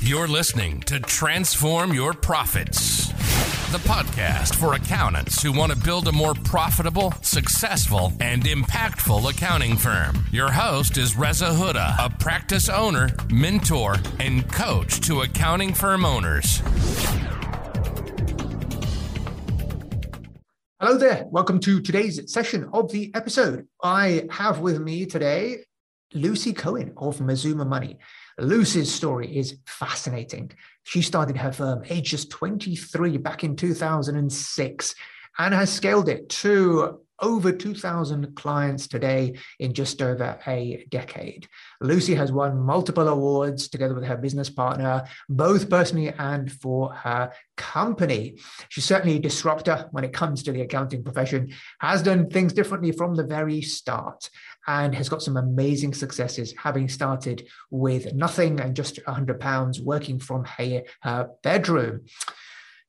You're listening to Transform Your Profits, the podcast for accountants who want to build a more profitable, successful, and impactful accounting firm. Your host is Reza Huda, a practice owner, mentor, and coach to accounting firm owners. Hello there. Welcome to today's session of the episode. I have with me today Lucy Cohen of Mazuma Money. Lucy's story is fascinating. She started her firm age just 23 back in 2006 and has scaled it to over 2,000 clients today in just over a decade. Lucy has won multiple awards together with her business partner, both personally and for her company. She's certainly a disruptor when it comes to the accounting profession, has done things differently from the very start, and has got some amazing successes, having started with nothing and just 100 pounds working from her, bedroom.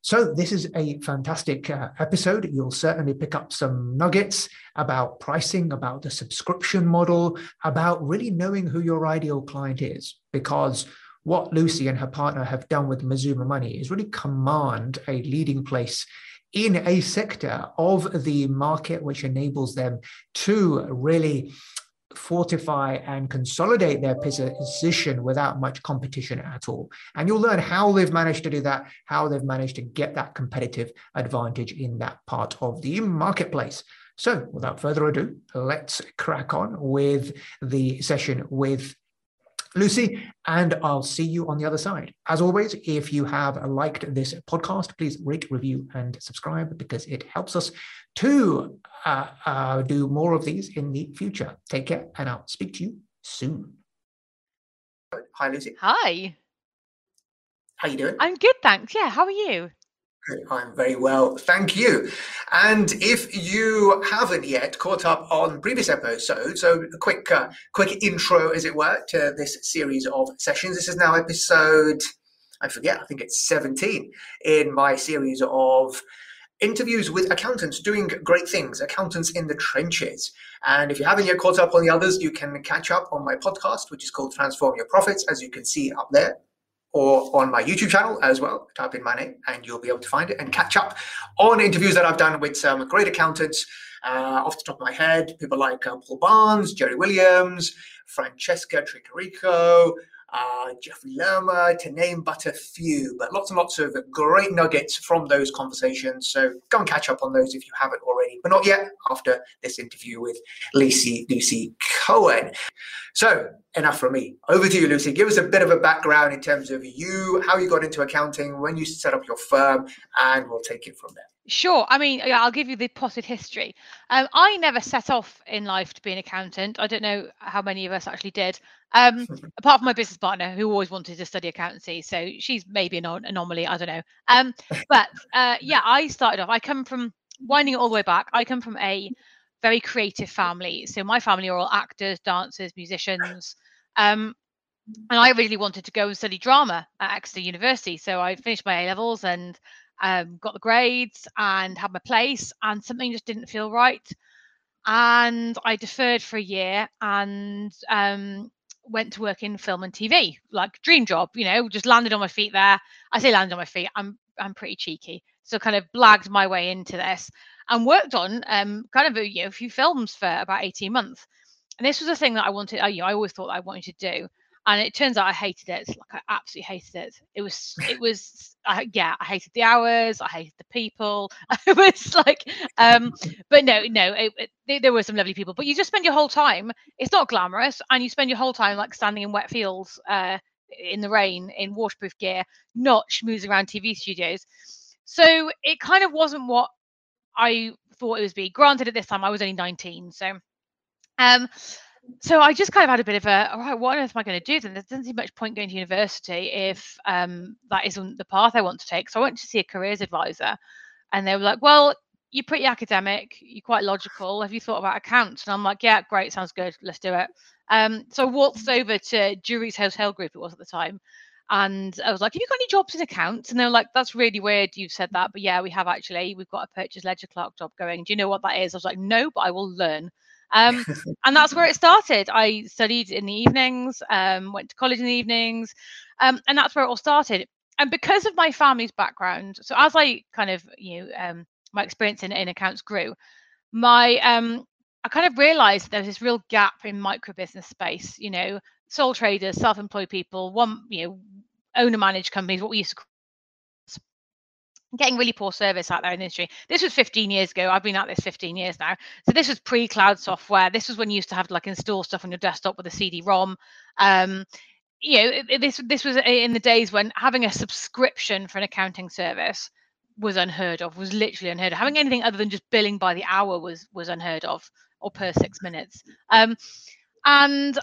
So, this is a fantastic uh, episode. You'll certainly pick up some nuggets about pricing, about the subscription model, about really knowing who your ideal client is. Because what Lucy and her partner have done with Mazuma Money is really command a leading place in a sector of the market, which enables them to really fortify and consolidate their position without much competition at all. And you'll learn how they've managed to do that, how they've managed to get that competitive advantage in that part of the marketplace. So, without further ado, let's crack on with the session with Lucy, and I'll see you on the other side. As always, if you have liked this podcast, please rate, review, and subscribe because it helps us to uh, uh, do more of these in the future. Take care, and I'll speak to you soon. Hi, Lucy. Hi. How you doing? I'm good, thanks. Yeah, how are you? I'm very well, thank you. And if you haven't yet caught up on previous episodes, so a quick, uh, quick intro, as it were, to this series of sessions. This is now episode, I forget, I think it's 17 in my series of interviews with accountants doing great things, accountants in the trenches. And if you haven't yet caught up on the others, you can catch up on my podcast, which is called Transform Your Profits, as you can see up there or on my YouTube channel as well. Type in my name and you'll be able to find it and catch up on interviews that I've done with some great accountants. Uh, off the top of my head, people like uh, Paul Barnes, Jerry Williams, Francesca Tricarico, uh, Jeffrey Lerma, to name but a few. But lots and lots of great nuggets from those conversations. So go and catch up on those if you haven't already, but not yet after this interview with Lucy, Lucy Cohen. So enough from me. Over to you, Lucy. Give us a bit of a background in terms of you, how you got into accounting, when you set up your firm, and we'll take it from there. Sure. I mean, I'll give you the potted history. Um, I never set off in life to be an accountant. I don't know how many of us actually did. Um, apart from my business partner, who always wanted to study accountancy, so she's maybe an anomaly. I don't know. Um, but uh, yeah, I started off. I come from winding it all the way back. I come from a very creative family. So my family are all actors, dancers, musicians. Um, and I really wanted to go and study drama at Exeter University. So I finished my A levels and um, got the grades and had my place, and something just didn't feel right. And I deferred for a year and um, went to work in film and TV, like dream job, you know, just landed on my feet there. I say landed on my feet, I'm I'm pretty cheeky. So kind of blagged my way into this and worked on um, kind of a, you know, a few films for about 18 months. And this was a thing that I wanted, I, you know, I always thought I wanted to do and it turns out I hated it. Like I absolutely hated it. It was, it was, I, yeah, I hated the hours. I hated the people. I was like, um, but no, no, it, it, there were some lovely people. But you just spend your whole time. It's not glamorous, and you spend your whole time like standing in wet fields, uh, in the rain, in waterproof gear, not schmoozing around TV studios. So it kind of wasn't what I thought it was be. Granted, at this time I was only 19, so um so I just kind of had a bit of a, all right, what on earth am I going to do then? There doesn't seem much point going to university if um, that isn't the path I want to take. So I went to see a careers advisor and they were like, well, you're pretty academic, you're quite logical. Have you thought about accounts? And I'm like, yeah, great, sounds good, let's do it. Um, so I walked over to Jury's Hotel Group, it was at the time. And I was like, have you got any jobs in accounts? And they were like, that's really weird you've said that. But yeah, we have actually. We've got a purchase ledger clerk job going. Do you know what that is? I was like, no, but I will learn. Um, and that's where it started. I studied in the evenings, um, went to college in the evenings, um, and that's where it all started. And because of my family's background, so as I kind of, you know, um, my experience in, in accounts grew, my um, I kind of realized there was this real gap in micro business space. You know, sole traders, self-employed people, one, you know, owner managed companies, what we used to call getting really poor service out there in the industry. This was 15 years ago. I've been at this 15 years now. So this was pre-cloud software. This was when you used to have to like install stuff on your desktop with a CD-ROM. Um, you know, this this was in the days when having a subscription for an accounting service was unheard of. Was literally unheard of. Having anything other than just billing by the hour was was unheard of, or per six minutes. Um, and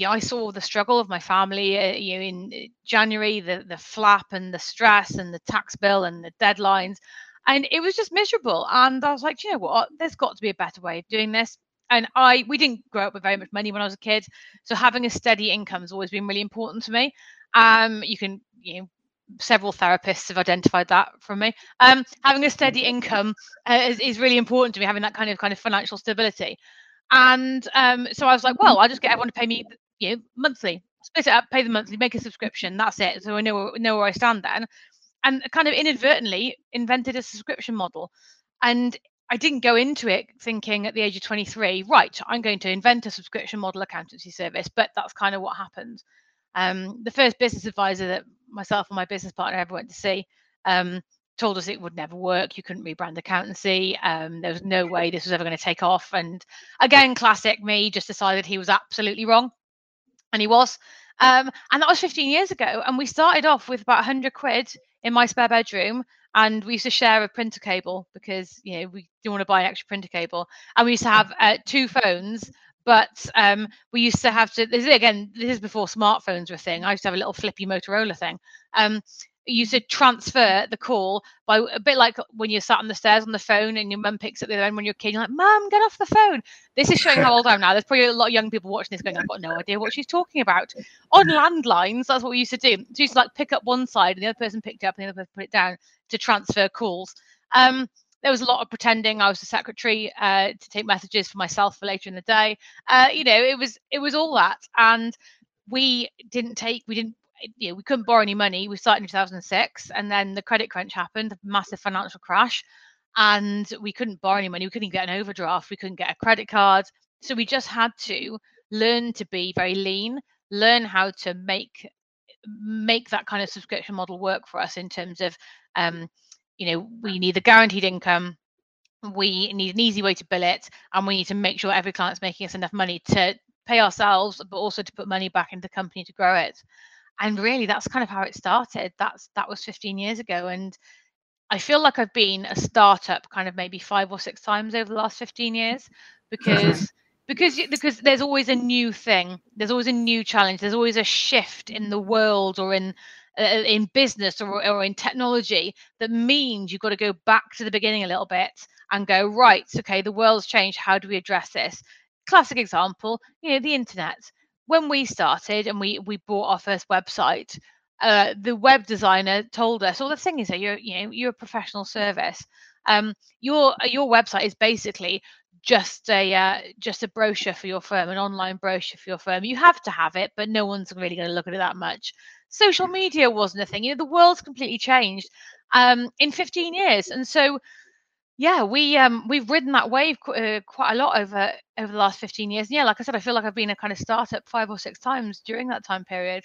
yeah, I saw the struggle of my family. Uh, you know, in uh, January, the the flap and the stress and the tax bill and the deadlines, and it was just miserable. And I was like, you know what? There's got to be a better way of doing this. And I, we didn't grow up with very much money when I was a kid, so having a steady income has always been really important to me. Um, you can, you know, several therapists have identified that from me. Um, having a steady income uh, is, is really important to me. Having that kind of kind of financial stability. And um, so I was like, well, I'll just get everyone to pay me, you know, monthly, split it up, pay the monthly, make a subscription. That's it. So I know know where I stand then, and kind of inadvertently invented a subscription model. And I didn't go into it thinking at the age of 23, right, I'm going to invent a subscription model accountancy service. But that's kind of what happened. Um, the first business advisor that myself and my business partner ever went to see um, told us it would never work. You couldn't rebrand accountancy. Um, there was no way this was ever going to take off. And again, classic me just decided he was absolutely wrong. And he was. Um, and that was 15 years ago. And we started off with about 100 quid in my spare bedroom. And we used to share a printer cable because, you know, we didn't want to buy an extra printer cable. And we used to have uh, two phones but um, we used to have to this is, again this is before smartphones were a thing i used to have a little flippy motorola thing um, you should transfer the call by a bit like when you're sat on the stairs on the phone and your mum picks up the other end when you're a kid. You're like, "Mum, get off the phone." This is showing how old I am now. There's probably a lot of young people watching this going, "I've got no idea what she's talking about." On landlines, that's what we used to do. So we used to like pick up one side and the other person picked up and the other person put it down to transfer calls. Um, there was a lot of pretending I was the secretary uh, to take messages for myself for later in the day. Uh, you know, it was it was all that, and we didn't take we didn't you know, we couldn't borrow any money. We started in 2006, and then the credit crunch happened, massive financial crash, and we couldn't borrow any money. We couldn't get an overdraft. We couldn't get a credit card. So we just had to learn to be very lean, learn how to make make that kind of subscription model work for us in terms of, um, you know, we need the guaranteed income. We need an easy way to bill it, and we need to make sure every client's making us enough money to pay ourselves, but also to put money back into the company to grow it and really that's kind of how it started. That's that was 15 years ago and i feel like i've been a startup kind of maybe five or six times over the last 15 years because because because there's always a new thing. There's always a new challenge. There's always a shift in the world or in uh, in business or, or in technology that means you've got to go back to the beginning a little bit and go right okay the world's changed. How do we address this? Classic example you know the internet when we started and we we bought our first website, uh, the web designer told us, "Well, the thing is that you're you know you're a professional service. Um, your your website is basically just a uh, just a brochure for your firm, an online brochure for your firm. You have to have it, but no one's really going to look at it that much. Social media wasn't a thing. You know, the world's completely changed um, in 15 years, and so yeah, we um we've ridden that wave qu- uh, quite a lot over over the last 15 years. And yeah, like I said, I feel like I've been a kind of startup five or six times during that time period.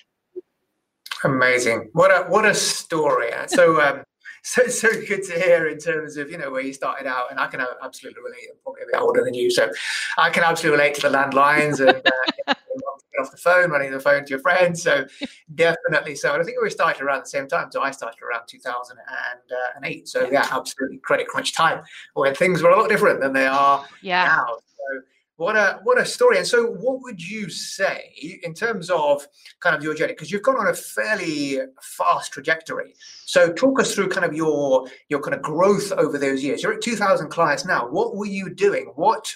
Amazing! What a what a story! So um, so so good to hear in terms of you know where you started out, and I can absolutely relate. I'm probably a bit older than you, so I can absolutely relate to the landlines and. Uh, the phone, running the phone to your friends. So definitely so. And I think we started around the same time. So I started around 2008. Uh, so yeah, absolutely credit crunch time when things were a lot different than they are yeah. now. What a what a story. And so what would you say in terms of kind of your journey? Because you've gone on a fairly fast trajectory. So talk us through kind of your your kind of growth over those years. You're at 2,000 clients now. What were you doing? What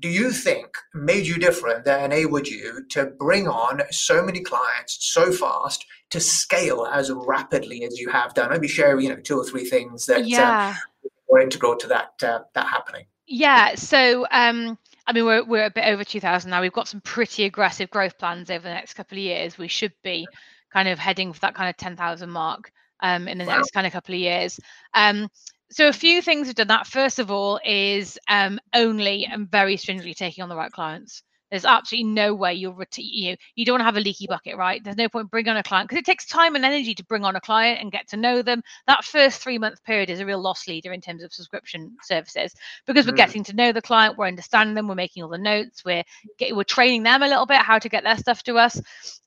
do you think made you different that enabled you to bring on so many clients so fast to scale as rapidly as you have done? Maybe share, you know, two or three things that uh, yeah. uh, were integral to that uh, that happening. Yeah. So um, I mean, we're we're a bit over 2,000 now. We've got some pretty aggressive growth plans over the next couple of years. We should be kind of heading for that kind of 10,000 mark um, in the wow. next kind of couple of years. Um, so a few things we've done that. First of all, is um, only and very stringently taking on the right clients. There's absolutely no way you'll ret- you you don't want to have a leaky bucket, right? There's no point bringing on a client because it takes time and energy to bring on a client and get to know them. That first three month period is a real loss leader in terms of subscription services because we're mm. getting to know the client, we're understanding them, we're making all the notes, we're getting, we're training them a little bit how to get their stuff to us.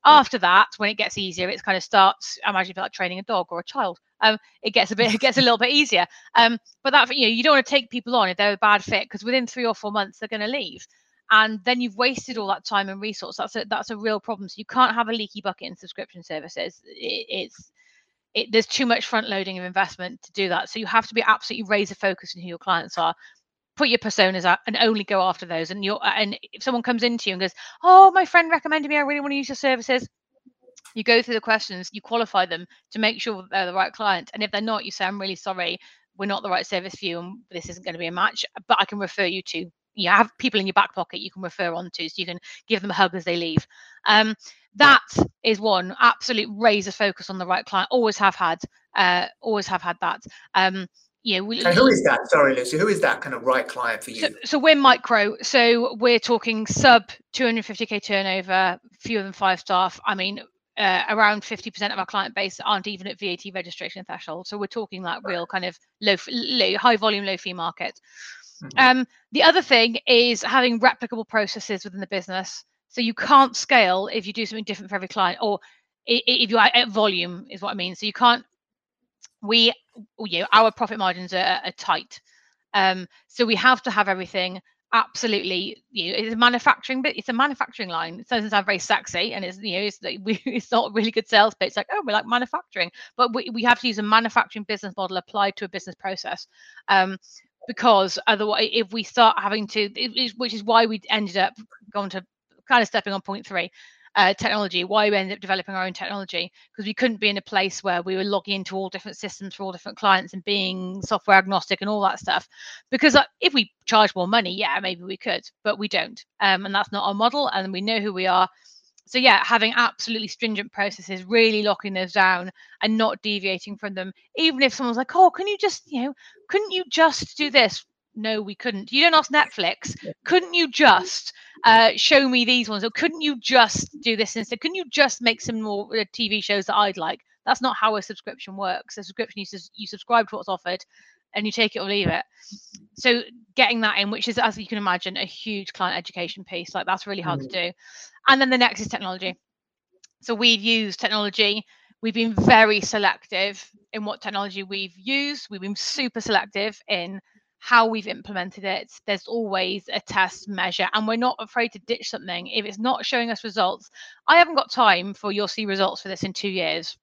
After that, when it gets easier, it kind of starts. I imagine like training a dog or a child. Um, it gets a bit, it gets a little bit easier. Um, but that you know, you don't want to take people on if they're a bad fit because within three or four months they're going to leave and then you've wasted all that time and resource. That's a that's a real problem. So you can't have a leaky bucket in subscription services. It, it's it, there's too much front loading of investment to do that. So you have to be absolutely razor focused on who your clients are. Put your personas out and only go after those. And you're and if someone comes into you and goes oh my friend recommended me. I really want to use your services. You go through the questions you qualify them to make sure that they're the right client. And if they're not you say i'm really sorry. We're not the right service for you and this isn't going to be a match but i can refer you to you have people in your back pocket you can refer on to so you can give them a hug as they leave um, that is one absolute razor focus on the right client always have had uh, always have had that um, know, we, who is that? Sorry, Lucy. Who is that kind of right client for you? So, so we're micro. So we're talking sub 250k turnover, fewer than five staff. I mean, uh, around 50% of our client base aren't even at VAT registration threshold. So we're talking that real kind of low, low high volume, low fee market. Mm-hmm. Um, the other thing is having replicable processes within the business. So you can't scale if you do something different for every client, or if you are at volume, is what I mean. So you can't. We, you know, our profit margins are, are tight, um, so we have to have everything absolutely you know it's a manufacturing but it's a manufacturing line it doesn't sound very sexy and it's you know it's we, it's not a really good sales pitch like oh we're like manufacturing but we, we have to use a manufacturing business model applied to a business process um, because otherwise, if we start having to, which is why we ended up going to kind of stepping on point three, uh, technology, why we ended up developing our own technology, because we couldn't be in a place where we were logging into all different systems for all different clients and being software agnostic and all that stuff. Because if we charge more money, yeah, maybe we could, but we don't. Um, and that's not our model. And we know who we are so yeah having absolutely stringent processes really locking those down and not deviating from them. Even if someone's like oh can you just you know couldn't you just do this? No we couldn't. You don't ask netflix couldn't you just uh, show me these ones? or couldn't you just do this instead? Couldn't you just make some more uh, tv shows that i'd like? That's not how a subscription works. A subscription you, you subscribe to what's offered and you take it or leave it. So getting that in, which is as you can imagine, a huge client education piece, like that's really hard mm-hmm. to do. And then the next is technology. So we've used technology. We've been very selective in what technology we've used. We've been super selective in how we've implemented it. There's always a test measure, and we're not afraid to ditch something if it's not showing us results. I haven't got time for you'll see results for this in two years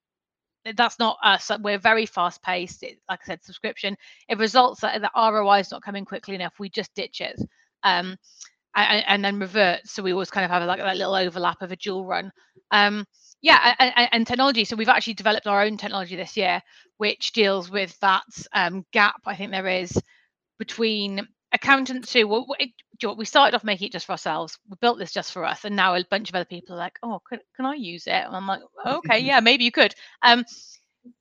that's not us. We're very fast paced. Like I said, subscription. If results that the ROI is not coming quickly enough, we just ditch it. Um, and, and, then revert. So we always kind of have like that little overlap of a dual run. Um, yeah, and, and, technology. So we've actually developed our own technology this year, which deals with that um, gap. I think there is between accountants who well, it, we started off making it just for ourselves. We built this just for us, and now a bunch of other people are like, "Oh, can, can I use it?" And I'm like, "Okay, yeah, maybe you could." Um,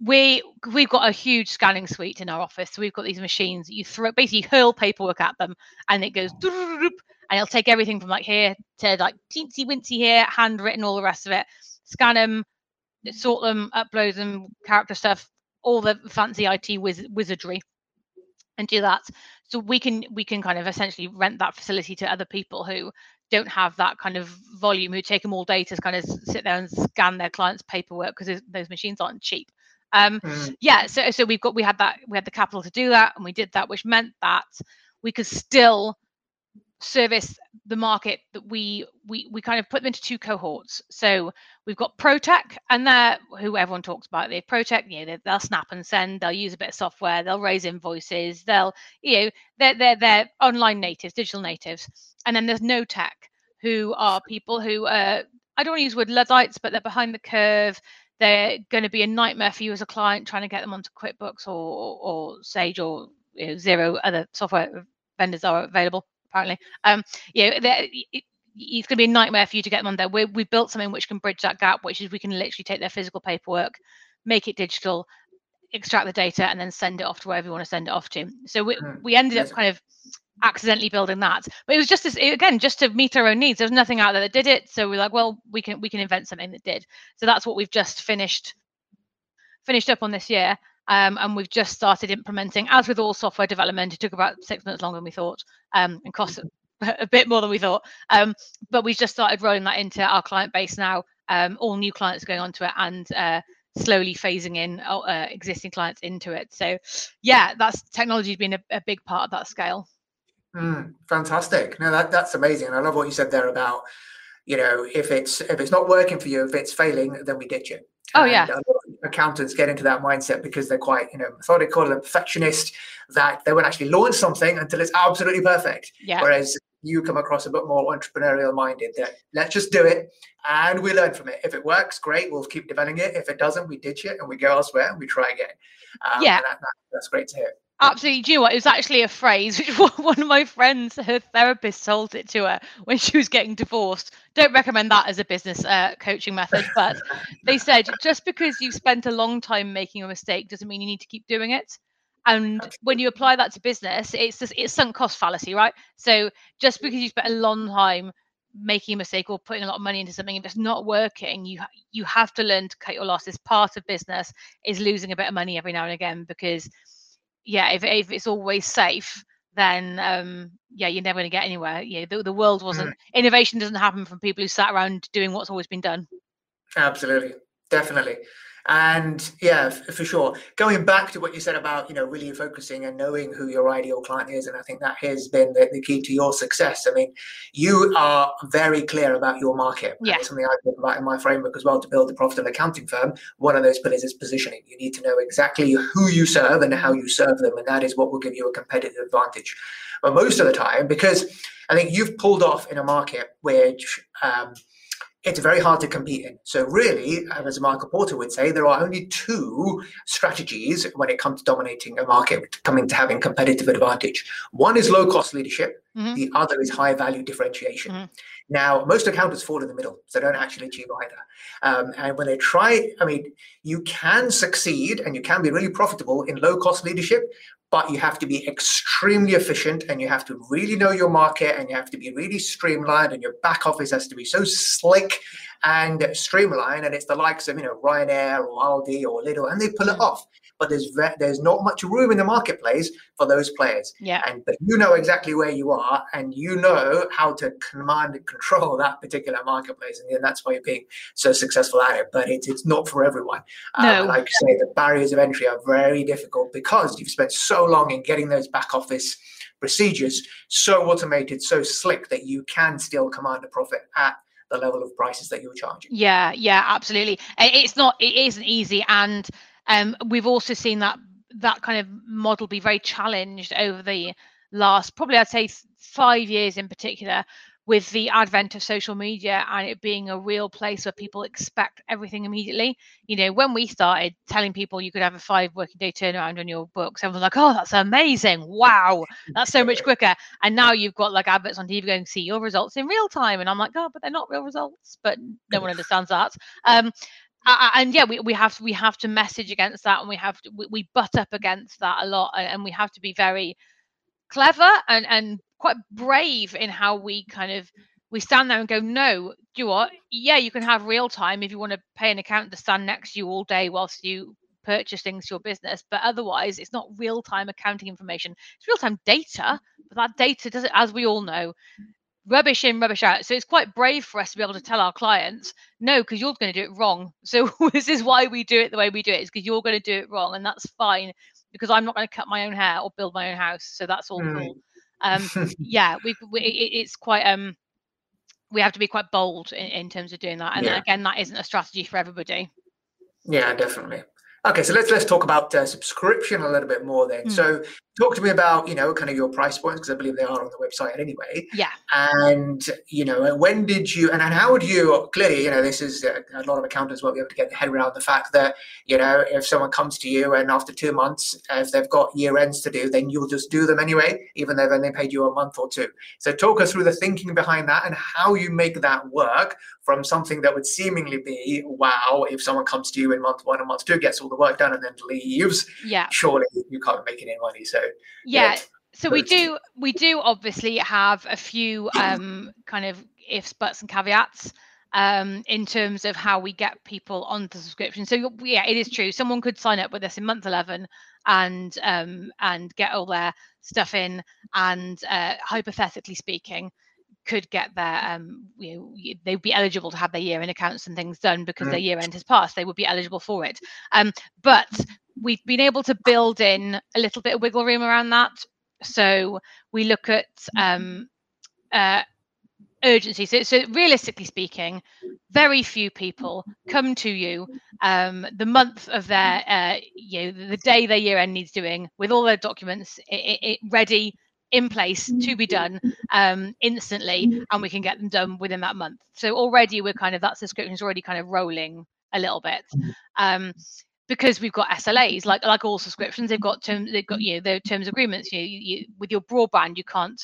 we we've got a huge scanning suite in our office. So we've got these machines that you throw basically hurl paperwork at them, and it goes and it'll take everything from like here to like teensy wincy here, handwritten, all the rest of it. Scan them, sort them, upload them, character stuff, all the fancy IT wiz- wizardry and do that so we can we can kind of essentially rent that facility to other people who don't have that kind of volume who take them all day to kind of sit there and scan their clients paperwork because those machines aren't cheap um mm. yeah so so we've got we had that we had the capital to do that and we did that which meant that we could still service the market that we we we kind of put them into two cohorts. So we've got ProTech, and they're who everyone talks about. They ProTech, you know, they'll snap and send. They'll use a bit of software. They'll raise invoices. They'll you know they're they're they're online natives, digital natives. And then there's No Tech, who are people who uh, I don't want to use the word luddites, but they're behind the curve. They're going to be a nightmare for you as a client trying to get them onto QuickBooks or or Sage or you know, Xero other software vendors are available apparently. Um, yeah, it, it's going to be a nightmare for you to get them on there. we we built something which can bridge that gap, which is we can literally take their physical paperwork, make it digital, extract the data, and then send it off to wherever you want to send it off to. So we, mm. we ended up kind of accidentally building that but it was just as again just to meet our own needs there's nothing out there that did it so we're like well we can we can invent something that did so that's what we've just finished finished up on this year um, and we've just started implementing as with all software development it took about six months longer than we thought um, and cost a bit more than we thought um, but we've just started rolling that into our client base now um, all new clients going onto it and uh, slowly phasing in uh, uh existing clients into it so yeah that's technology has been a, a big part of that scale Mm, fantastic. No, that that's amazing. I love what you said there about, you know, if it's if it's not working for you, if it's failing, then we ditch it. Oh and yeah. Accountants get into that mindset because they're quite, you know, methodical and perfectionist that they won't actually launch something until it's absolutely perfect. Yeah. Whereas you come across a bit more entrepreneurial minded that let's just do it and we learn from it. If it works, great, we'll keep developing it. If it doesn't, we ditch it and we go elsewhere and we try again. Um, yeah. That, that, that's great to hear. Absolutely. Do you know what? It was actually a phrase which one of my friends, her therapist, told it to her when she was getting divorced. Don't recommend that as a business uh, coaching method, but they said just because you've spent a long time making a mistake doesn't mean you need to keep doing it. And when you apply that to business, it's just, it's sunk cost fallacy, right? So just because you spent a long time making a mistake or putting a lot of money into something if it's not working you you have to learn to cut your losses part of business is losing a bit of money every now and again because yeah, if, if it's always safe, then um, yeah, you're never going to get anywhere. Yeah, the, the world wasn't mm. innovation doesn't happen from people who sat around doing what's always been done. Absolutely, definitely. And yeah, for sure. Going back to what you said about, you know, really focusing and knowing who your ideal client is. And I think that has been the, the key to your success. I mean, you are very clear about your market. Yeah. Something I talk about in my framework as well to build a profitable accounting firm. One of those pillars is positioning. You need to know exactly who you serve and how you serve them. And that is what will give you a competitive advantage. But most of the time, because I think you've pulled off in a market which um, it's very hard to compete in. So, really, as Michael Porter would say, there are only two strategies when it comes to dominating a market, coming to having competitive advantage. One is low cost leadership, mm-hmm. the other is high value differentiation. Mm-hmm. Now, most accountants fall in the middle, so don't actually achieve either. Um, and when they try, I mean, you can succeed and you can be really profitable in low cost leadership, but you have to be extremely efficient and you have to really know your market and you have to be really streamlined and your back office has to be so slick and streamlined. And it's the likes of you know Ryanair or Aldi or Lidl and they pull it off but there's there's not much room in the marketplace for those players yeah and but you know exactly where you are and you know how to command and control that particular marketplace and that's why you're being so successful at it but it's it's not for everyone no. Um, like you say the barriers of entry are very difficult because you've spent so long in getting those back office procedures so automated so slick that you can still command a profit at the level of prices that you're charging. Yeah, yeah, absolutely. It's not, it isn't easy, and um, we've also seen that that kind of model be very challenged over the last, probably I'd say five years in particular, with the advent of social media and it being a real place where people expect everything immediately. You know, when we started telling people you could have a five working day turnaround on your books, everyone's like, oh, that's amazing. Wow, that's so much quicker. And now you've got like adverts on TV going, see your results in real time. And I'm like, oh, but they're not real results. But no one understands that. Um, and yeah, we, we have to we have to message against that, and we have to we, we butt up against that a lot, and we have to be very clever and and quite brave in how we kind of we stand there and go, no, do you what? Yeah, you can have real time if you want to pay an accountant to stand next to you all day whilst you purchase things to your business. But otherwise, it's not real time accounting information. It's real time data. But that data doesn't, as we all know, rubbish in, rubbish out. So it's quite brave for us to be able to tell our clients, no, because you're going to do it wrong. So this is why we do it the way we do it, is because you're going to do it wrong. And that's fine because I'm not going to cut my own hair or build my own house. So that's all cool. Um, yeah, we, we it, it's quite um, we have to be quite bold in, in terms of doing that. And yeah. again, that isn't a strategy for everybody. Yeah, definitely. Okay, so let's let's talk about uh, subscription a little bit more then. Mm. So talk to me about you know kind of your price points because I believe they are on the website anyway. Yeah. And you know when did you and, and how would you clearly you know this is a, a lot of accountants won't be able to get their head around the fact that you know if someone comes to you and after two months if they've got year ends to do then you'll just do them anyway even though then they paid you a month or two. So talk us through the thinking behind that and how you make that work from something that would seemingly be wow if someone comes to you in month one and month two gets all the work done and then leaves. Yeah. Surely you can't make any money. So yeah. yeah so we do we do obviously have a few um, kind of ifs, buts, and caveats um, in terms of how we get people onto subscription. So yeah, it is true. Someone could sign up with us in month eleven and um, and get all their stuff in, and uh, hypothetically speaking, could get their um, you know they'd be eligible to have their year end accounts and things done because mm. their year end has passed. They would be eligible for it. Um, but we've been able to build in a little bit of wiggle room around that. So we look at um, uh, urgency. So, so realistically speaking, very few people come to you um, the month of their, uh, you know, the day their year end needs doing with all their documents it, it, ready in place to be done um, instantly, and we can get them done within that month. So already we're kind of that subscription is already kind of rolling a little bit. Um, because we've got SLAs, like like all subscriptions, they've got terms, they've got you know their terms agreements. You, you with your broadband, you can't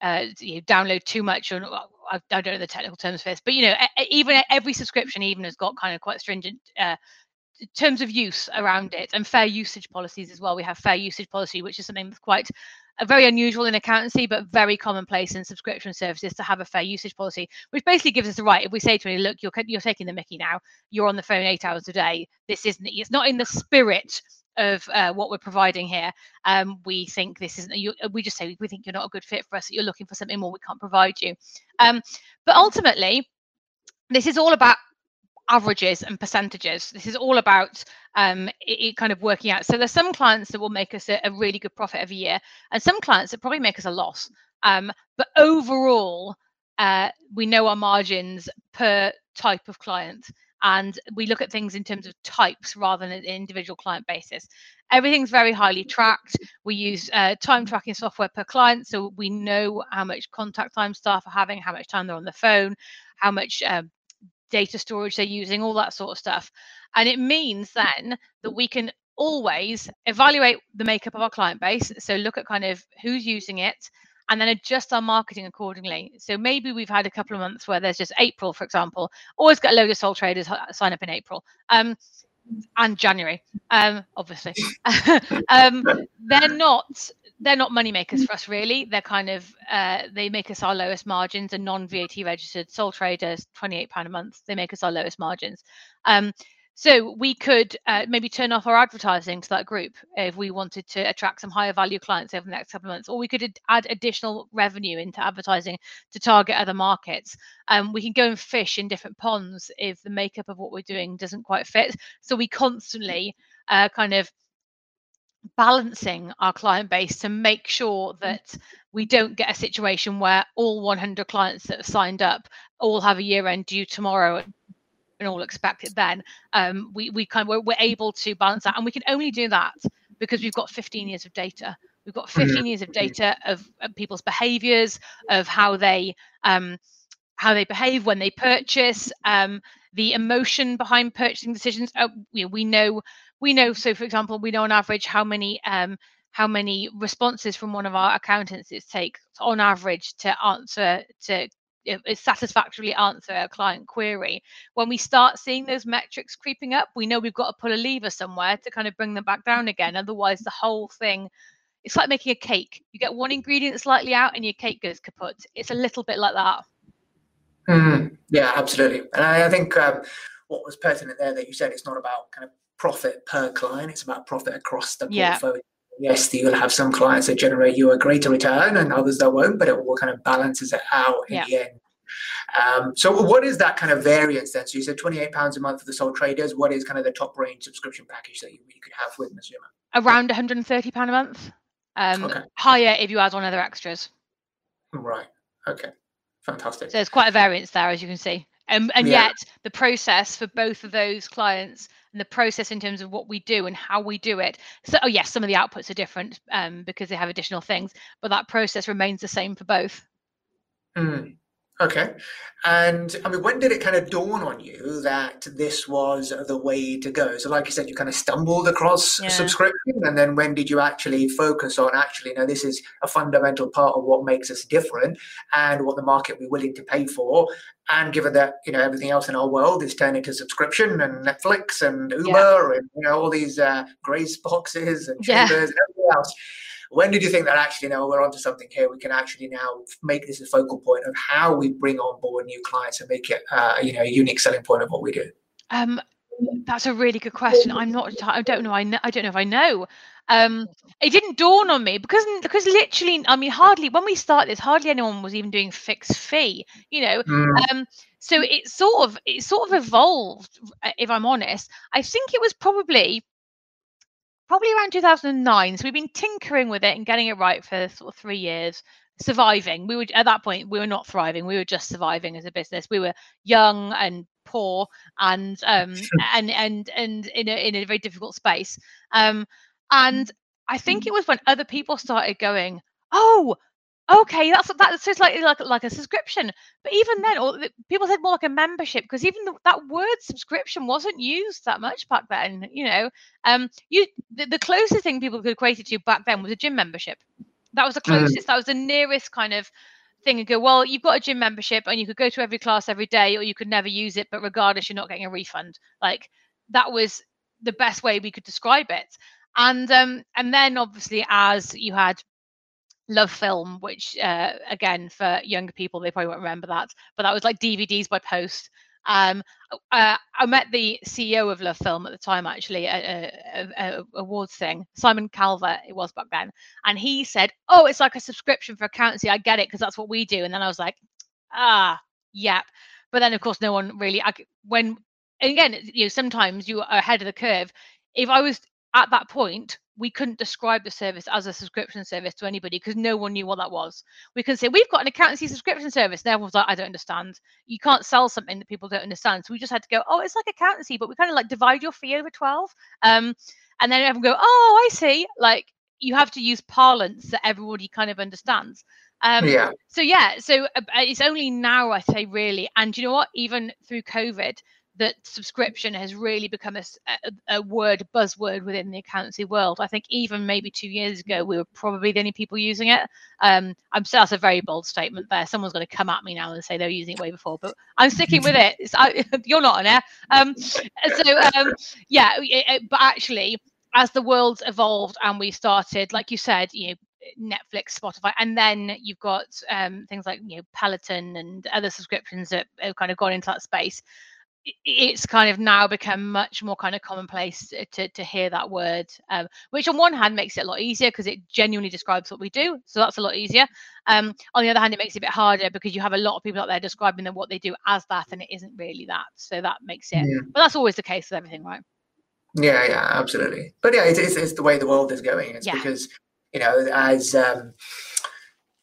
uh, you download too much. Or I, I, don't know the technical terms for this, but you know even every subscription even has got kind of quite stringent uh, terms of use around it and fair usage policies as well. We have fair usage policy, which is something that's quite very unusual in accountancy, but very commonplace in subscription services to have a fair usage policy, which basically gives us the right. If we say to you, look, you're you're taking the Mickey now, you're on the phone eight hours a day. This isn't. It's not in the spirit of uh, what we're providing here. Um, we think this isn't. You, we just say we think you're not a good fit for us. That You're looking for something more. We can't provide you. Um, but ultimately, this is all about averages and percentages. This is all about um, it, it, kind of working out. So there's some clients that will make us a, a, really good profit every year, and some clients that probably make us a loss. Um, but overall, uh, we know our margins per type of client, and we look at things in terms of types rather than an individual client basis. Everything's very highly tracked. We use uh, time tracking software per client, so we know how much contact time staff are having, how much time they're on the phone, how much um, data storage they're using, all that sort of stuff. And it means then that we can always evaluate the makeup of our client base. So look at kind of who's using it and then adjust our marketing accordingly. So maybe we've had a couple of months where there's just April, for example, always get a load of sole traders sign up in April. Um, and January, um, obviously. um, they're not they're not money makers for us really. They're kind of uh, they make us our lowest margins. And non VAT registered sole traders, twenty eight pound a month, they make us our lowest margins. Um, so we could uh, maybe turn off our advertising to that group if we wanted to attract some higher value clients over the next couple of months, or we could ad- add additional revenue into advertising to target other markets. Um, we can go and fish in different ponds if the makeup of what we're doing doesn't quite fit. So we constantly uh, kind of balancing our client base to make sure mm. that we don't get a situation where all 100 clients that have signed up all have a year end due tomorrow and all expect it then um, we, we kind of we're, we're, able to balance that. And we can only do that because we've got 15 years of data. We've got 15 years of data of, of people's behaviors of how they um, how they behave when they purchase um, the emotion behind purchasing decisions. Uh, we, we know we know so for example we know on average how many um, how many responses from one of our accountants it takes on average to answer to satisfactorily answer a client query when we start seeing those metrics creeping up we know we've got to pull a lever somewhere to kind of bring them back down again otherwise the whole thing it's like making a cake you get one ingredient slightly out and your cake goes kaput it's a little bit like that mm, yeah absolutely and i, I think um, what was pertinent there that you said it's not about kind of profit per client. It's about profit across the portfolio. Yeah. Yes, you'll have some clients that generate you a greater return and others that won't, but it all kind of balances it out in yeah. the end. Um, so, what is that kind of variance then? So, you said £28 a month for the sole traders. What is kind of the top range subscription package that you, you could have with Mazuma? Around £130 a month. Um, okay. Higher if you add on other extras. Right. Okay. Fantastic. So, there's quite a variance there, as you can see and and Yeah. yet the process for both of those clients and the process in terms of what we do and how we do it so oh yes some of the outputs are different um, because they have additional things but that process remains the same for both Mm. Okay. And I mean, when did it kind of dawn on you that this was the way to go? So, like you said, you kind of stumbled across Yeah. subscription, and then when did you actually focus on actually, no, this is a fundamental part of what makes us different and what the market we're willing to pay for? And given that you know everything else in our world is turning to subscription and Netflix and Uber and you know all these uh, Graze boxes and Yeah. Chambers and everything else, when did you think that actually no we're onto something here we can actually now make this a focal point of how we bring on board new clients and make it uh, you know a unique selling point of what we do? Um, that's a really good question. I'm not i don't know i, know, I don't know if i know. Um, it didn't dawn on me because because literally i mean hardly when we started this hardly anyone was even doing fixed fee you know? Mm, um so it sort of it sort of evolved uh, if i'm honest. I think it was probably probably around 2009 so we've been tinkering with it and getting it right for sort of three years surviving. We were at that point we were not thriving. We were just surviving as a business. We were young and poor and um and and and in a in a very difficult space. Um and i think it was when other people started going oh okay that's that's just like like like a subscription. But even then or people said more like a membership because even the, that word subscription wasn't used that much back then you know? Um you the, the closest thing people could equate it to back then was a gym membership. That was the Mm. closest that was the nearest kind of thing and go well you've got a gym membership and you could go to every class every day or you could never use it but regardless you're not getting a refund. Like that was the best way we could describe it. And um and then obviously as you had LoveFilm which uh again for younger people they probably won't remember that but that was like dvds by post um uh, i met the ceo of LoveFilm at the time actually at a, a, a awards thing Simon Calver it was back then and he said oh it's like a subscription for accountancy i get it because that's what we do and then i was like ah yep but then of course no one really I, when again you know sometimes you are ahead of the curve. If i was at that point we couldn't describe the service as a subscription service to anybody because no one knew what that was. We can say we've got an accountancy subscription service. And everyone's like i don't understand. You can't sell something that people don't understand. So we just had to go oh it's like accountancy but we kind of like divide your fee over 12 um and then everyone go oh i see. Like you have to use parlance that everybody kind of understands. Um yeah. so yeah so uh, uh, it's only now i say really and you know what? Even through covid that subscription has really become a word buzzword within the accountancy world. I think even maybe two years ago we were probably the only people using it. Um i'm that's a very bold statement there. Someone's going to come at me now and say they were using it way before but i'm sticking with it. I, you're not on air. Um so um yeah it- it- but actually as the world's evolved and we started like you said you know Netflix, Spotify, and then you've got um, things like you know Peloton and other subscriptions that have kind of gone into that space. It's kind of now become much more kind of commonplace to to, to hear that word, um, which on one hand makes it a lot easier because it genuinely describes what we do, so that's a lot easier. Um, on the other hand, it makes it a bit harder because you have a lot of people out there describing them what they do as that, and it isn't really that. So that makes it. Yeah. But that's always the case with everything, right? yeah yeah absolutely but yeah it's, it's, it's the way the world is going it's Yeah. because you know as um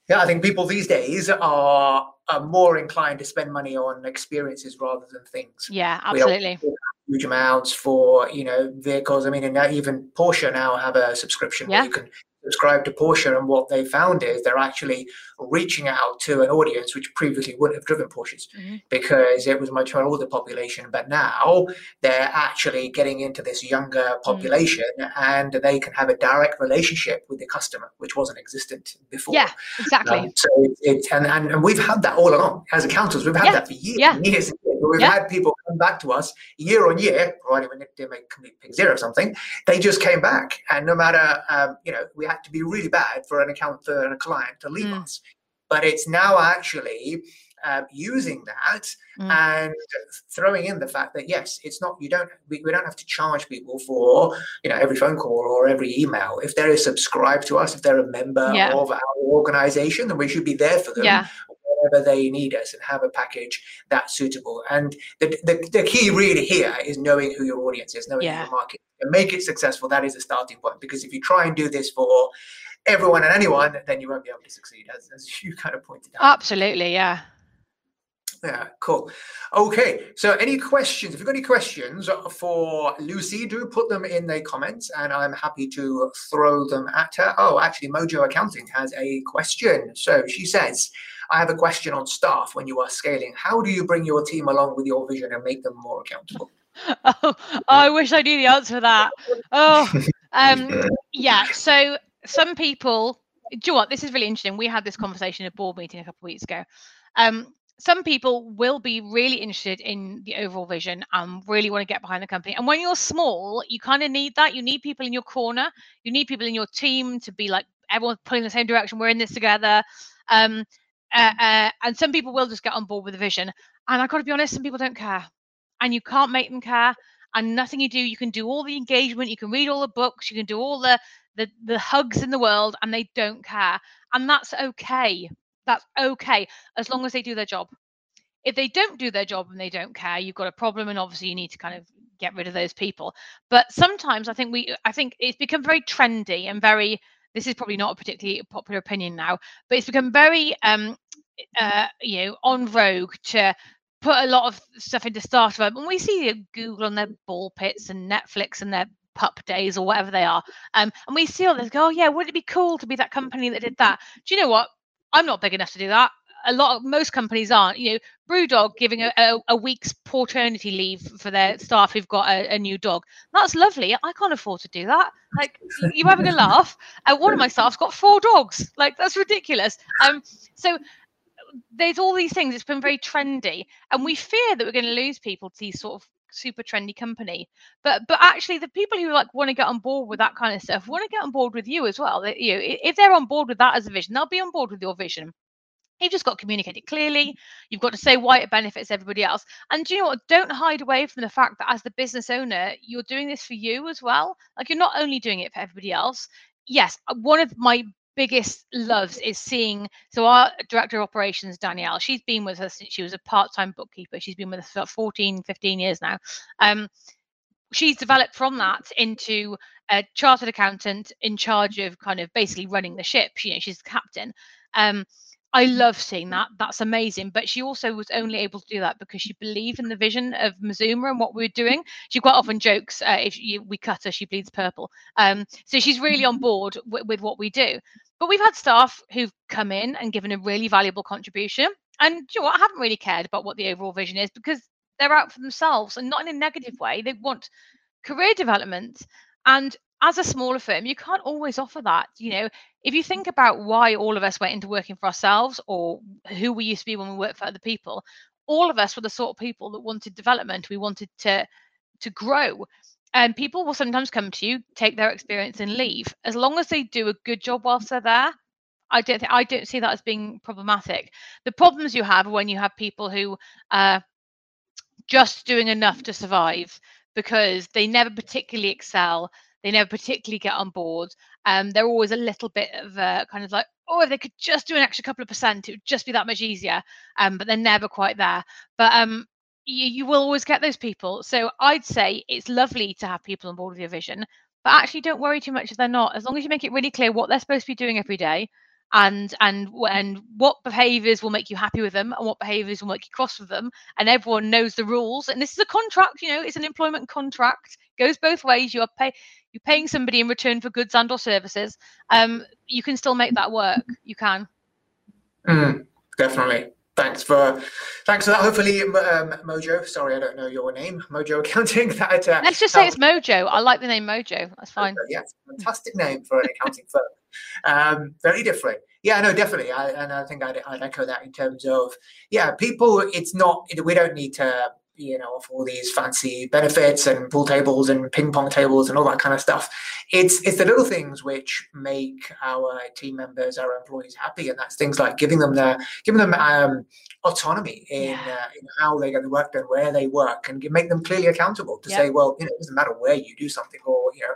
yeah i think people these days are are more inclined to spend money on experiences rather than things Yeah, absolutely. huge amounts for you know vehicles. I mean, and even Porsche now have a subscription Yeah. where you can subscribe to Porsche, and what they found is they're actually reaching out to an audience which previously wouldn't have driven Porsches Mhm. because it was much more older population. But now they're actually getting into this younger population, and they can have a direct relationship with the customer, which wasn't existent before. Yeah, exactly. Um, so it's it's and, and, and we've had that all along as accountants. We've had Yeah, that for years, yeah. and years. Years. We've Yeah. had people come back to us year on year, provided we didn't make complete pig zero or something. They just came back, and no matter um, you know, we had to be really bad for an account for a client to leave Mm. us. But it's now actually uh, using that Mm. and throwing in the fact that yes, it's not you don't we, we don't have to charge people for you know every phone call or every email. If they're subscribed to us, if they're a member Yeah. of our organization, then we should be there for them Yeah, they need us and have a package that's suitable. And the, the, the key really here is knowing who your audience is, knowing Yeah. your market. And make it successful. That is the starting point. Because if you try and do this for everyone and anyone, then you won't be able to succeed, as, as you kind of pointed out. absolutely. Yeah. Yeah, cool. Okay, so any questions? If you've got any questions for Lucy, do put them in the comments and I'm happy to throw them at her. Oh, actually, Mojo Accounting has a question. So she says, I have a question on staff when you are scaling. How do you bring your team along with your vision and make them more accountable? Oh, I wish I knew the answer to that. Oh, um, yeah. So some people, do you know what? This is really interesting. We had this conversation at a board meeting a couple of weeks ago. Um, some people will be really interested in the overall vision and really want to get behind the company. And when you're small, you kind of need that. You need people in your corner. You need people in your team to be like everyone's pulling the same direction. We're in this together. Um, uh, uh, and some people will just get on board with the vision. And I've got to be honest, some people don't care, and you can't make them care. And nothing you do, you can do all the engagement, you can read all the books, you can do all the the, the hugs in the world, and they don't care. And that's okay that's okay as long as they do their job. If they don't do their job and they don't care, you've got a problem, and obviously you need to kind of get rid of those people. But sometimes I think we, I think it's become very trendy and very. This is probably not a particularly popular opinion now, but it's become very, um, uh, you know, on vogue to put a lot of stuff into starter. And we see Google on their ball pits and Netflix and their pup days or whatever they are. Um, and we see all this go, oh yeah, would it be cool to be that company that did that? Do you know what? I'm not big enough to do that. A lot of most companies aren't. You know, Brewdog giving a, a, a week's paternity leave for their staff who've got a, a, new dog. That's lovely. I can't afford to do that. Like you're having a laugh. Uh, one of my staff's got four dogs. Like that's ridiculous. Um, so there's all these things. It's been very trendy, and we fear that we're going to lose people to these sort of super trendy company. But but actually, the people who like want to get on board with that kind of stuff want to get on board with you as well. That, you know, if they're on board with that as a vision, they'll be on board with your vision. You've just got to communicate it clearly. You've got to say why it benefits everybody else. And do you know what? Don't hide away from the fact that as the business owner, you're doing this for you as well. Like you're not only doing it for everybody else. Yes, one of my biggest loves is seeing so our director of operations danielle she's been with us since she was a part-time bookkeeper. She's been with us for about 14 15 years now. Um, she's developed from that into a chartered accountant in charge of kind of basically running the ship. You know she's the captain. Um, I love seeing that. That's amazing. But she also was only able to do that because she believed in the vision of Mazooma and what we were doing. She quite often jokes, uh, if you, we cut her, she bleeds purple. Um, so she's really on board w- with what we do. But we've had staff who've come in and given a really valuable contribution. And you know what? I haven't really cared about what the overall vision is because they're out for themselves and not in a negative way. They want career development. And as a smaller firm, you can't always offer that. You know, if you think about why all of us went into working for ourselves or who we used to be when we worked for other people, all of us were the sort of people that wanted development. We wanted to to grow. And people will sometimes come to you, take their experience and leave. As long as they do a good job whilst they're there, I don't think I don't see that as being problematic. The problems you have when you have people who are just doing enough to survive because they never particularly excel they never particularly get on board. Um, they're always a little bit of a kind of like, oh, if they could just do an extra couple of percent, it would just be that much easier. Um, but they're never quite there. But um, you, you will always get those people. So I'd say it's lovely to have people on board with your vision, but actually don't worry too much if they're not. As long as you make it really clear what they're supposed to be doing every day, and and and what behaviors will make you happy with them and what behaviors will make you cross with them and everyone knows the rules and this is a contract you know it's an employment contract goes both ways you are pay you're paying somebody in return for goods and or services. Um you can still make that work. You can. Mm, definitely. Thanks for thanks for that. Hopefully um, mojo sorry i don't know your name mojo accounting that uh, let's just say it's mojo. I like the name mojo. That's fine. Yes. Fantastic name for an accounting firm. Um, very different. Yeah no definitely. I, and i think I'd, I'd echo that in terms of yeah people it's not we don't need to you know, of all these fancy benefits and pool tables and ping pong tables and all that kind of stuff. It's it's the little things which make our team members, our employees happy, and that's things like giving them their giving them um, autonomy in, yeah. uh, in how they get the work done, where they work, and make them clearly accountable to say, well, you know, it doesn't matter where you do something or you know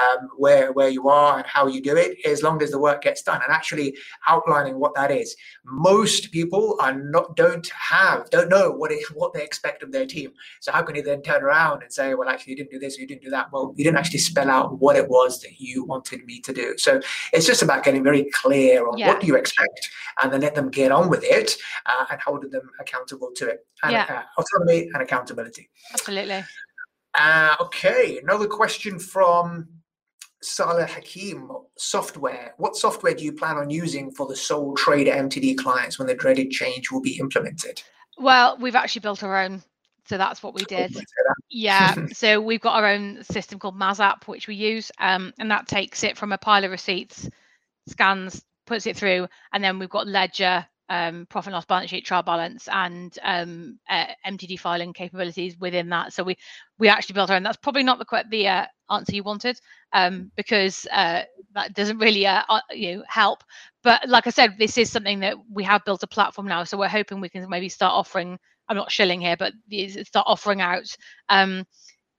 um, where where you are and how you do it, as long as the work gets done, and actually outlining what that is. Most people are not don't have don't know what it, what they expect of their team. So how can you then turn around and say, well, actually, you didn't do this, you didn't do that? Well, you didn't actually spell out what it was that you wanted me to do. So it's just about getting very clear on Yeah. what do you expect, and then let them get on with it uh, and holding them accountable to it. And Yeah. uh, autonomy and accountability. Absolutely. Uh, okay, another question from Saleh Hakim. Software. What software do you plan on using for the sole trader MTD clients when the dreaded change will be implemented? Well, we've actually built our own. So that's what we did. Yeah. so we've got our own system called MazApp, which we use. Um, and that takes it from a pile of receipts, scans, puts it through, and then we've got ledger, um, profit and loss balance sheet, trial balance, and um, uh, MTD filing capabilities within that. So we we actually built our own. That's probably not the the uh, answer you wanted, um, because uh, that doesn't really uh, uh, you know help. But like I said, this is something that we have built a platform now, so we're hoping we can maybe start offering. I'm not shilling here, but start offering out um,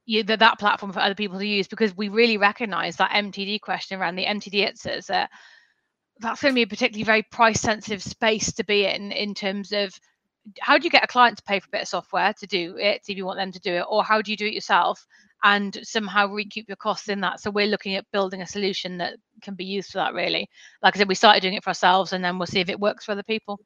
you, that, that platform for other people to use because we really recognize that MTD question around the MTD ITSAs. Uh, that's going to be a particularly very price sensitive space to be in, in terms of how do you get a client to pay for a bit of software to do it if you want them to do it, or how do you do it yourself and somehow recoup your costs in that? So we're looking at building a solution that can be used for that. Really, like I said, we started doing it for ourselves, and then we'll see if it works for other people.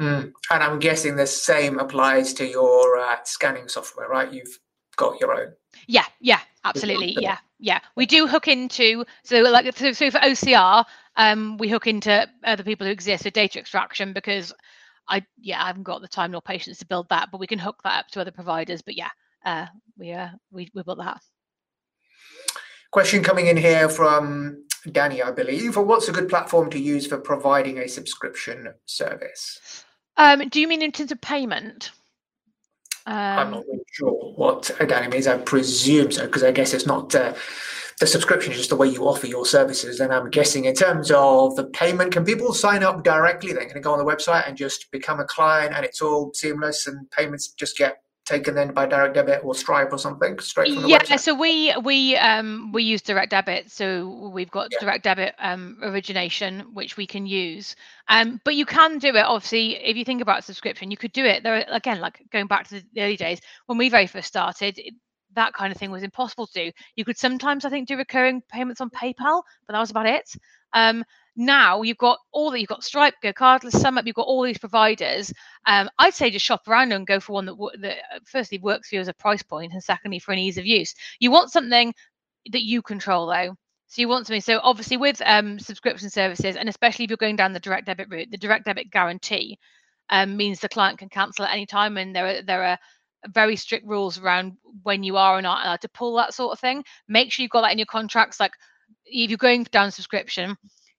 Mm. And I'm guessing the same applies to your uh, scanning software, right? You've got your own. Yeah, yeah, absolutely. Yeah, yeah. We do hook into so like so, so for OCR, um, we hook into other people who exist for data extraction because I yeah I haven't got the time nor patience to build that, but we can hook that up to other providers. But yeah, uh, we uh we we built that. Question coming in here from Danny, I believe. What's a good platform to use for providing a subscription service? Um, do you mean in terms of payment? I'm Um, not really sure what uh, Danny means. I presume so, because I guess it's not uh, the subscription, is just the way you offer your services. And I'm guessing in terms of the payment, can people sign up directly? Then can they go on the website and just become a client and it's all seamless and payments just get taken then by direct debit or Stripe or something straight from the website. yeah website? so we we um we use direct debit so we've got Yeah. direct debit um origination which we can use um but you can do it obviously if you think about subscription you could do it there again like going back to the early days when we very first started that kind of thing was impossible to do you could sometimes i think do recurring payments on paypal but that was about it um now you've got all that you've got stripe GoCardless summit you've got all these providers um, I'd say just shop around and go for one that, wo- that uh, firstly works for you as a price point and secondly for an ease of use. You want something that you control though. So you want something. So obviously with um, subscription services, and especially if you're going down the direct debit route, the direct debit guarantee um, means the client can cancel at any time, and there are there are very strict rules around when you are or not allowed to pull that sort of thing. Make sure you've got that in your contracts. Like if you're going down subscription,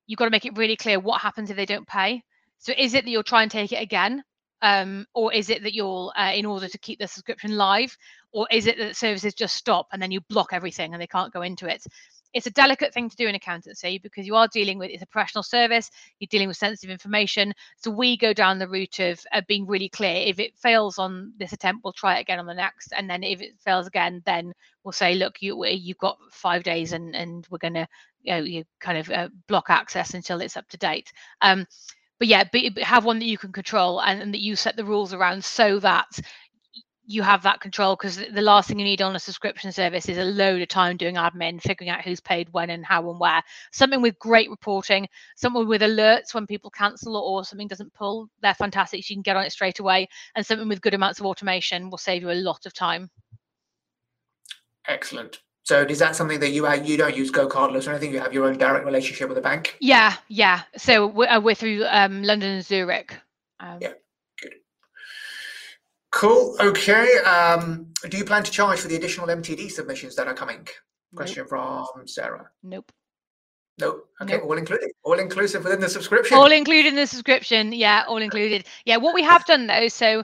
you've got to make it really clear what happens if they don't pay. So is it that you'll try and take it again? um, or is it that you'll uh, in order to keep the subscription live or is it that services just stop and then you block everything and they can't go into it it's a delicate thing to do in accountancy because you are dealing with it's a professional service you're dealing with sensitive information. So we go down the route of, of being really clear. If it fails on this attempt we'll try it again on the next. And then if it fails again then we'll say look you you've got five days and and we're going to you know you kind of uh, block access until it's up to date. Um, but yeah, have one that you can control and, and that you set the rules around so that you have that control because the last thing you need on a subscription service is a load of time doing admin, figuring out who's paid when and how and where. Something with great reporting, something with alerts when people cancel or something doesn't pull, they're fantastic. So you can get on it straight away. And something with good amounts of automation will save you a lot of time. Excellent. So is that something that you uh, you don't use GoCardless or anything? You have your own direct relationship with the bank? Yeah, yeah. So we're, uh, we're through um, London and Zurich. Um, Yeah. Cool. Okay. Um, do you plan to charge for the additional MTD submissions that are coming? Question from Sarah. Nope. Nope. Okay. Nope. All included. All inclusive within the subscription. all included in the subscription yeah all included yeah what we have done though so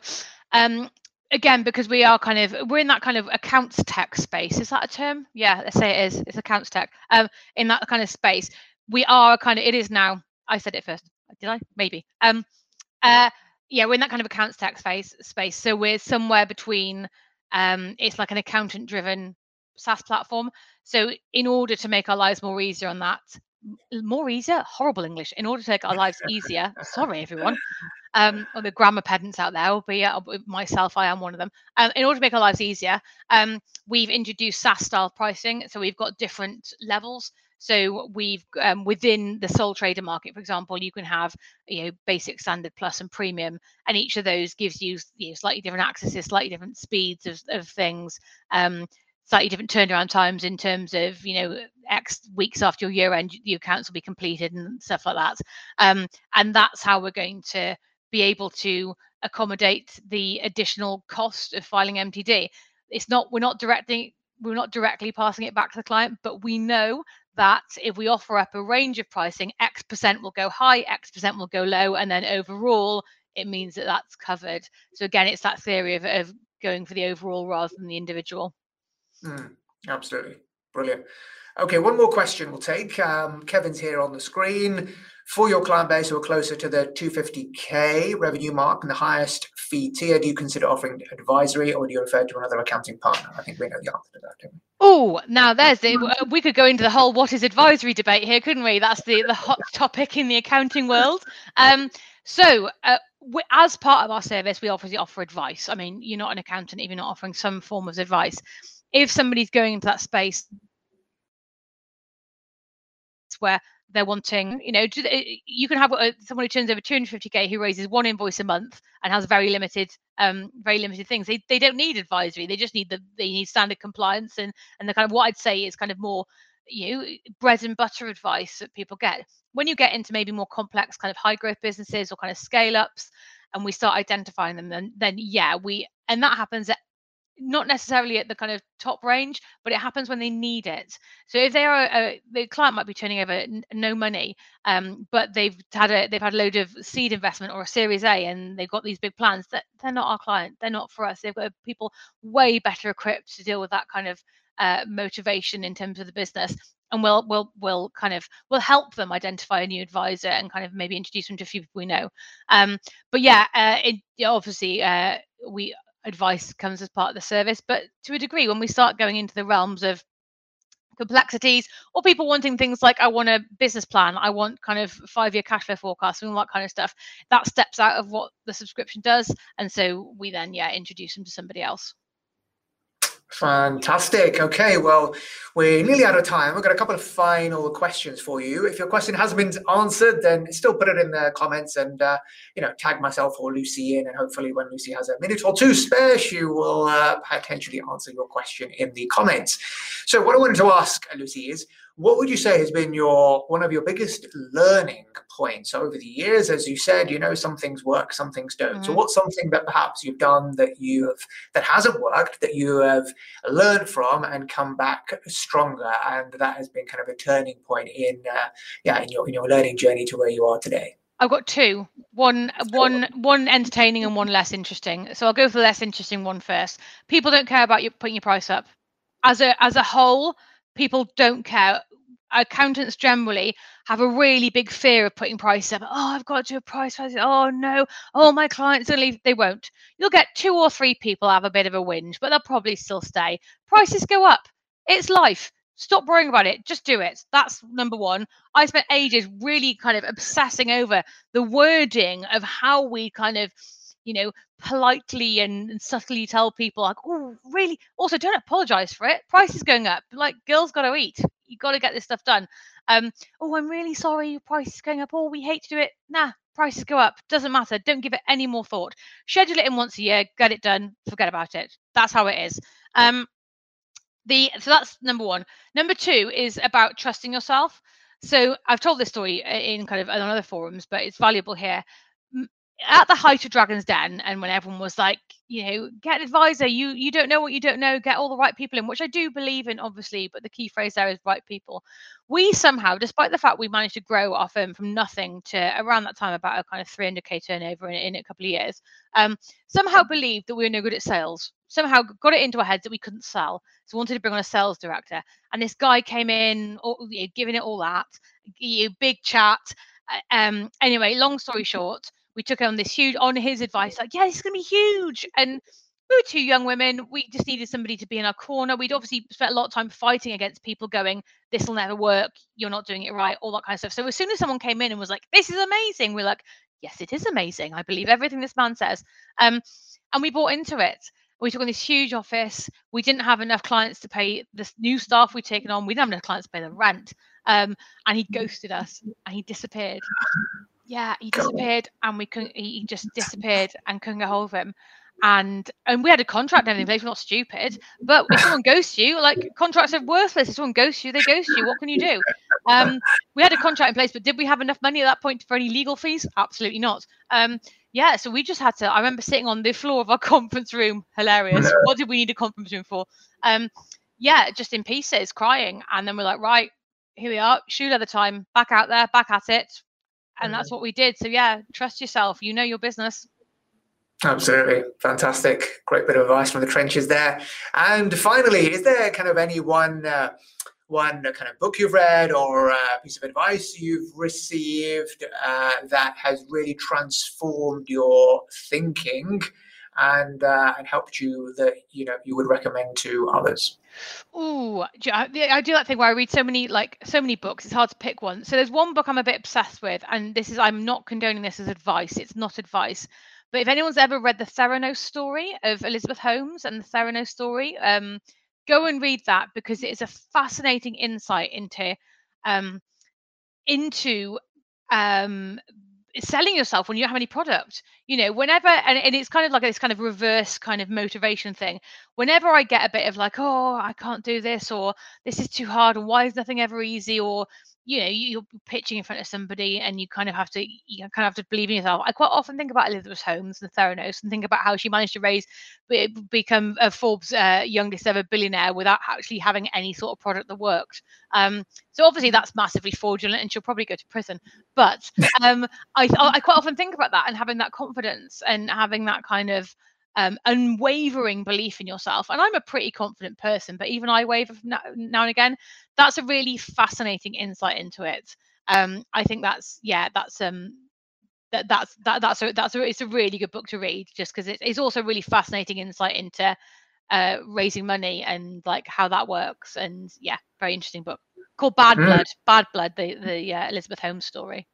um again because we are kind of we're in that kind of accounts tech space is that a term yeah let's say it is it's accounts tech um in that kind of space we are kind of it is now i said it first did i maybe um uh yeah we're in that kind of accounts tax space space so we're somewhere between um it's like an accountant driven SaaS platform. So in order to make our lives more easier on that, more easier, horrible English. In order to make our lives easier, sorry everyone, um, or the grammar pedants out there, but yeah, myself, I am one of them. Um, in order to make our lives easier, um, we've introduced SaaS style pricing. So we've got different levels. So we've um, within the sole trader market, for example, you can have you know basic, standard, plus, and premium, and each of those gives you, you know, slightly different accesses, slightly different speeds of, of things. Um, slightly different turnaround times in terms of you know x weeks after your year end your accounts will be completed and stuff like that um, and that's how we're going to be able to accommodate the additional cost of filing mtd it's not we're not directing we're not directly passing it back to the client but we know that if we offer up a range of pricing, X percent will go high, X percent will go low, and then overall, it means that that's covered. So again, it's that theory of, of going for the overall rather than the individual. Mm, absolutely. Brilliant. Okay, one more question we'll take. Um, Kevin's here on the screen. For your client base who are closer to the 250K revenue mark and the highest fee tier, do you consider offering advisory or do you refer to another accounting partner? I think we know the answer to that? Oh, now there's the, we could go into the whole what is advisory debate here, couldn't we? That's the, the hot topic in the accounting world. Um, so, uh, we, as part of our service, we obviously offer advice. I mean, you're not an accountant if you're not offering some form of advice. If somebody's going into that space where they're wanting, you know, you can have uh, someone who turns over 250k who raises one invoice a month and has very limited, um, very limited things. They, they don't need advisory. They just need the they need standard compliance and and the kind of what I'd say is kind of more, you know, bread and butter advice that people get. When you get into maybe more complex kind of high growth businesses or kind of scale ups, and we start identifying them, then then yeah, we and that happens at not necessarily at the kind of top range, but it happens when they need it. So if they are a, the client might be turning over n- no money, um, but they've had a they've had a load of seed investment or a Series A, and they've got these big plans. That they're not our client. They're not for us. They've got people way better equipped to deal with that kind of uh, motivation in terms of the business. And we'll we'll we'll kind of we'll help them identify a new advisor and kind of maybe introduce them to a few people we know. Um, but yeah, uh, it, obviously uh, we advice comes as part of the service. But to a degree, when we start going into the realms of complexities or people wanting things like I want a business plan, I want kind of five year cash flow forecast and all that kind of stuff, that steps out of what the subscription does. And so we then, yeah, introduce them to somebody else. Fantastic. Okay, well, we're nearly out of time. We've got a couple of final questions for you. If your question hasn't been answered, then still put it in the comments and uh, you know tag myself or Lucy in, and hopefully when Lucy has a minute or two spare, she will uh, potentially answer your question in the comments. So, what I wanted to ask Lucy is, what would you say has been your one of your biggest learning points over the years? As you said, you know, some things work, some things don't. Mm-hmm. So what's something that perhaps you've done that you have that hasn't worked that you have learned from and come back stronger, and that has been kind of a turning point in uh, yeah in your in your learning journey to where you are today? I've got two. One, one, one entertaining and one less interesting. So I'll go for the less interesting one first. People don't care about you putting your price up. As a as a whole, people don't care. Accountants generally have a really big fear of putting prices up. Oh, I've got to do a price rise. Oh no. Oh, my clients leave. They won't. You'll get two or three people have a bit of a whinge, but they'll probably still stay. Prices go up. It's life. Stop worrying about it. Just do it. That's number one. I spent ages really kind of obsessing over the wording of how we kind of you know, politely and, and subtly tell people like, oh, really? Also, don't apologize for it. Price is going up. Like, girls got to eat. You got to get this stuff done. Um, oh, I'm really sorry. Your price is going up. Oh, we hate to do it. Nah, prices go up. Doesn't matter. Don't give it any more thought. Schedule it in once a year. Get it done. Forget about it. That's how it is. Um, the so that's number one. Number two is about trusting yourself. So I've told this story in kind of on other forums, but it's valuable here at the height of Dragon's Den, and when everyone was like, you know, get an advisor, you you don't know what you don't know, get all the right people in, which I do believe in, obviously, but the key phrase there is right people. We somehow, despite the fact we managed to grow our firm from nothing to around that time about a kind of 300k turnover in, in a couple of years, um, somehow believed that we were no good at sales. Somehow got it into our heads that we couldn't sell, so we wanted to bring on a sales director. And this guy came in, all, you know, giving it all that, you know, big chat. Uh, um, anyway, long story short we took on this huge on his advice like yeah this is going to be huge and we were two young women. We just needed somebody to be in our corner. We'd obviously spent a lot of time fighting against people going, this will never work. You're not doing it right, all that kind of stuff. So as soon as someone came in and was like, this is amazing, we're like, yes, it is amazing. I believe everything this man says. Um, and we bought into it. We took on this huge office. We didn't have enough clients to pay the new staff we'd taken on. We didn't have enough clients to pay the rent. Um, and he ghosted us and he disappeared. Yeah, he disappeared and we couldn't, he just disappeared and couldn't get hold of him and and we had a contract and everything place. We're not stupid, but if someone ghosts you, like contracts are worthless. If someone ghosts you, they ghost you. What can you do? Um, we had a contract in place, but did we have enough money at that point for any legal fees? Absolutely not. Um, yeah, so we just had to. I remember sitting on the floor of our conference room. Hilarious. What did we need a conference room for? Um, yeah, just in pieces, crying, and then we're like, right, here we are. Shoe leather time. Back out there, back at it, and that's what we did. So yeah, trust yourself. You know your business. Absolutely. Fantastic. Great bit of advice from the trenches there. And finally, is there kind of any one, uh, one kind of book you've read or a piece of advice you've received uh, that has really transformed your thinking and uh, and helped you that you know you would recommend to others? Oh, I do that thing where I read so many like so many books. It's hard to pick one. So there's one book I'm a bit obsessed with, and this is I'm not condoning this as advice. It's not advice, but if anyone's ever read the Theranos story of Elizabeth Holmes and the Theranos story, um, go and read that because it is a fascinating insight into um, into um, selling yourself when you don't have any product you know whenever and, and it's kind of like this kind of reverse kind of motivation thing. Whenever i get a bit of like oh i can't do this or this is too hard and why is nothing ever easy? or you know you're pitching in front of somebody and you kind of have to you kind of have to believe in yourself. I quite often think about elizabeth holmes and theranos and think about how she managed to raise become a forbes uh, youngest ever billionaire without actually having any sort of product that worked. Um, so obviously that's massively fraudulent and she'll probably go to prison. But um, I, I quite often think about that and having that confidence and having that kind of um, unwavering belief in yourself. And I'm a pretty confident person, but even I waver now, now and again. That's a really fascinating insight into it. Um, I think that's yeah, that's um, that that's that that's a that's a it's a really good book to read just because it, it's also really fascinating insight into uh, raising money and like how that works. And yeah, very interesting book called Bad mm. Blood. Bad Blood, the the uh, Elizabeth Holmes story.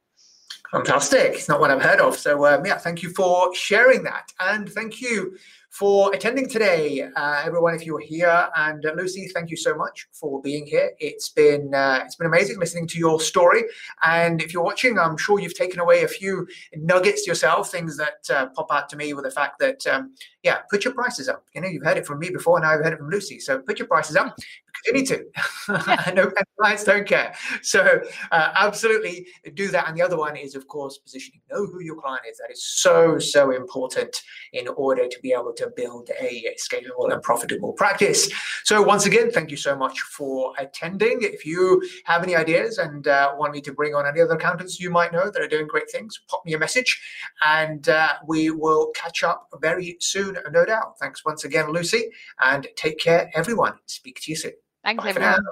Fantastic. It's not one I've heard of. So, um, yeah, thank you for sharing that. And thank you for attending today, uh, everyone. If you were here, and uh, Lucy, thank you so much for being here. It's been uh, it's been amazing listening to your story. And if you're watching, I'm sure you've taken away a few nuggets yourself, things that uh, pop out to me with the fact that um, yeah, put your prices up. You know, you've heard it from me before, and I've heard it from Lucy. So put your prices up because you need to. Yeah. no, clients don't care. So uh, absolutely do that. And the other one is, of course, positioning. Know who your client is. That is so so important in order to be able to to build a scalable and profitable practice. So, once again, thank you so much for attending. If you have any ideas and uh, want me to bring on any other accountants you might know that are doing great things, pop me a message and uh, we will catch up very soon, no doubt. Thanks once again, Lucy, and take care, everyone. Speak to you soon. Thanks, Bye everyone.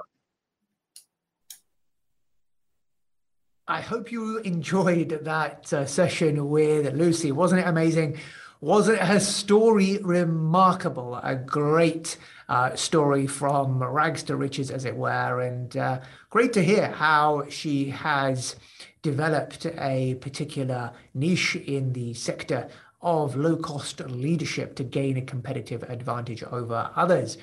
I hope you enjoyed that uh, session with Lucy. Wasn't it amazing? Wasn't her story remarkable? A great uh, story from rags to riches, as it were, and uh, great to hear how she has developed a particular niche in the sector of low cost leadership to gain a competitive advantage over others.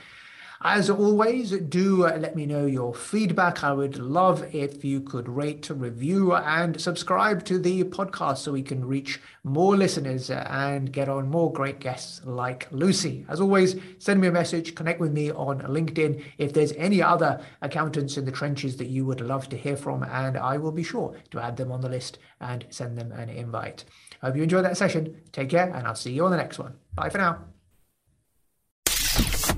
As always, do uh, let me know your feedback. I would love if you could rate, review, and subscribe to the podcast so we can reach more listeners uh, and get on more great guests like Lucy. As always, send me a message, connect with me on LinkedIn if there's any other accountants in the trenches that you would love to hear from, and I will be sure to add them on the list and send them an invite. I hope you enjoyed that session. Take care, and I'll see you on the next one. Bye for now.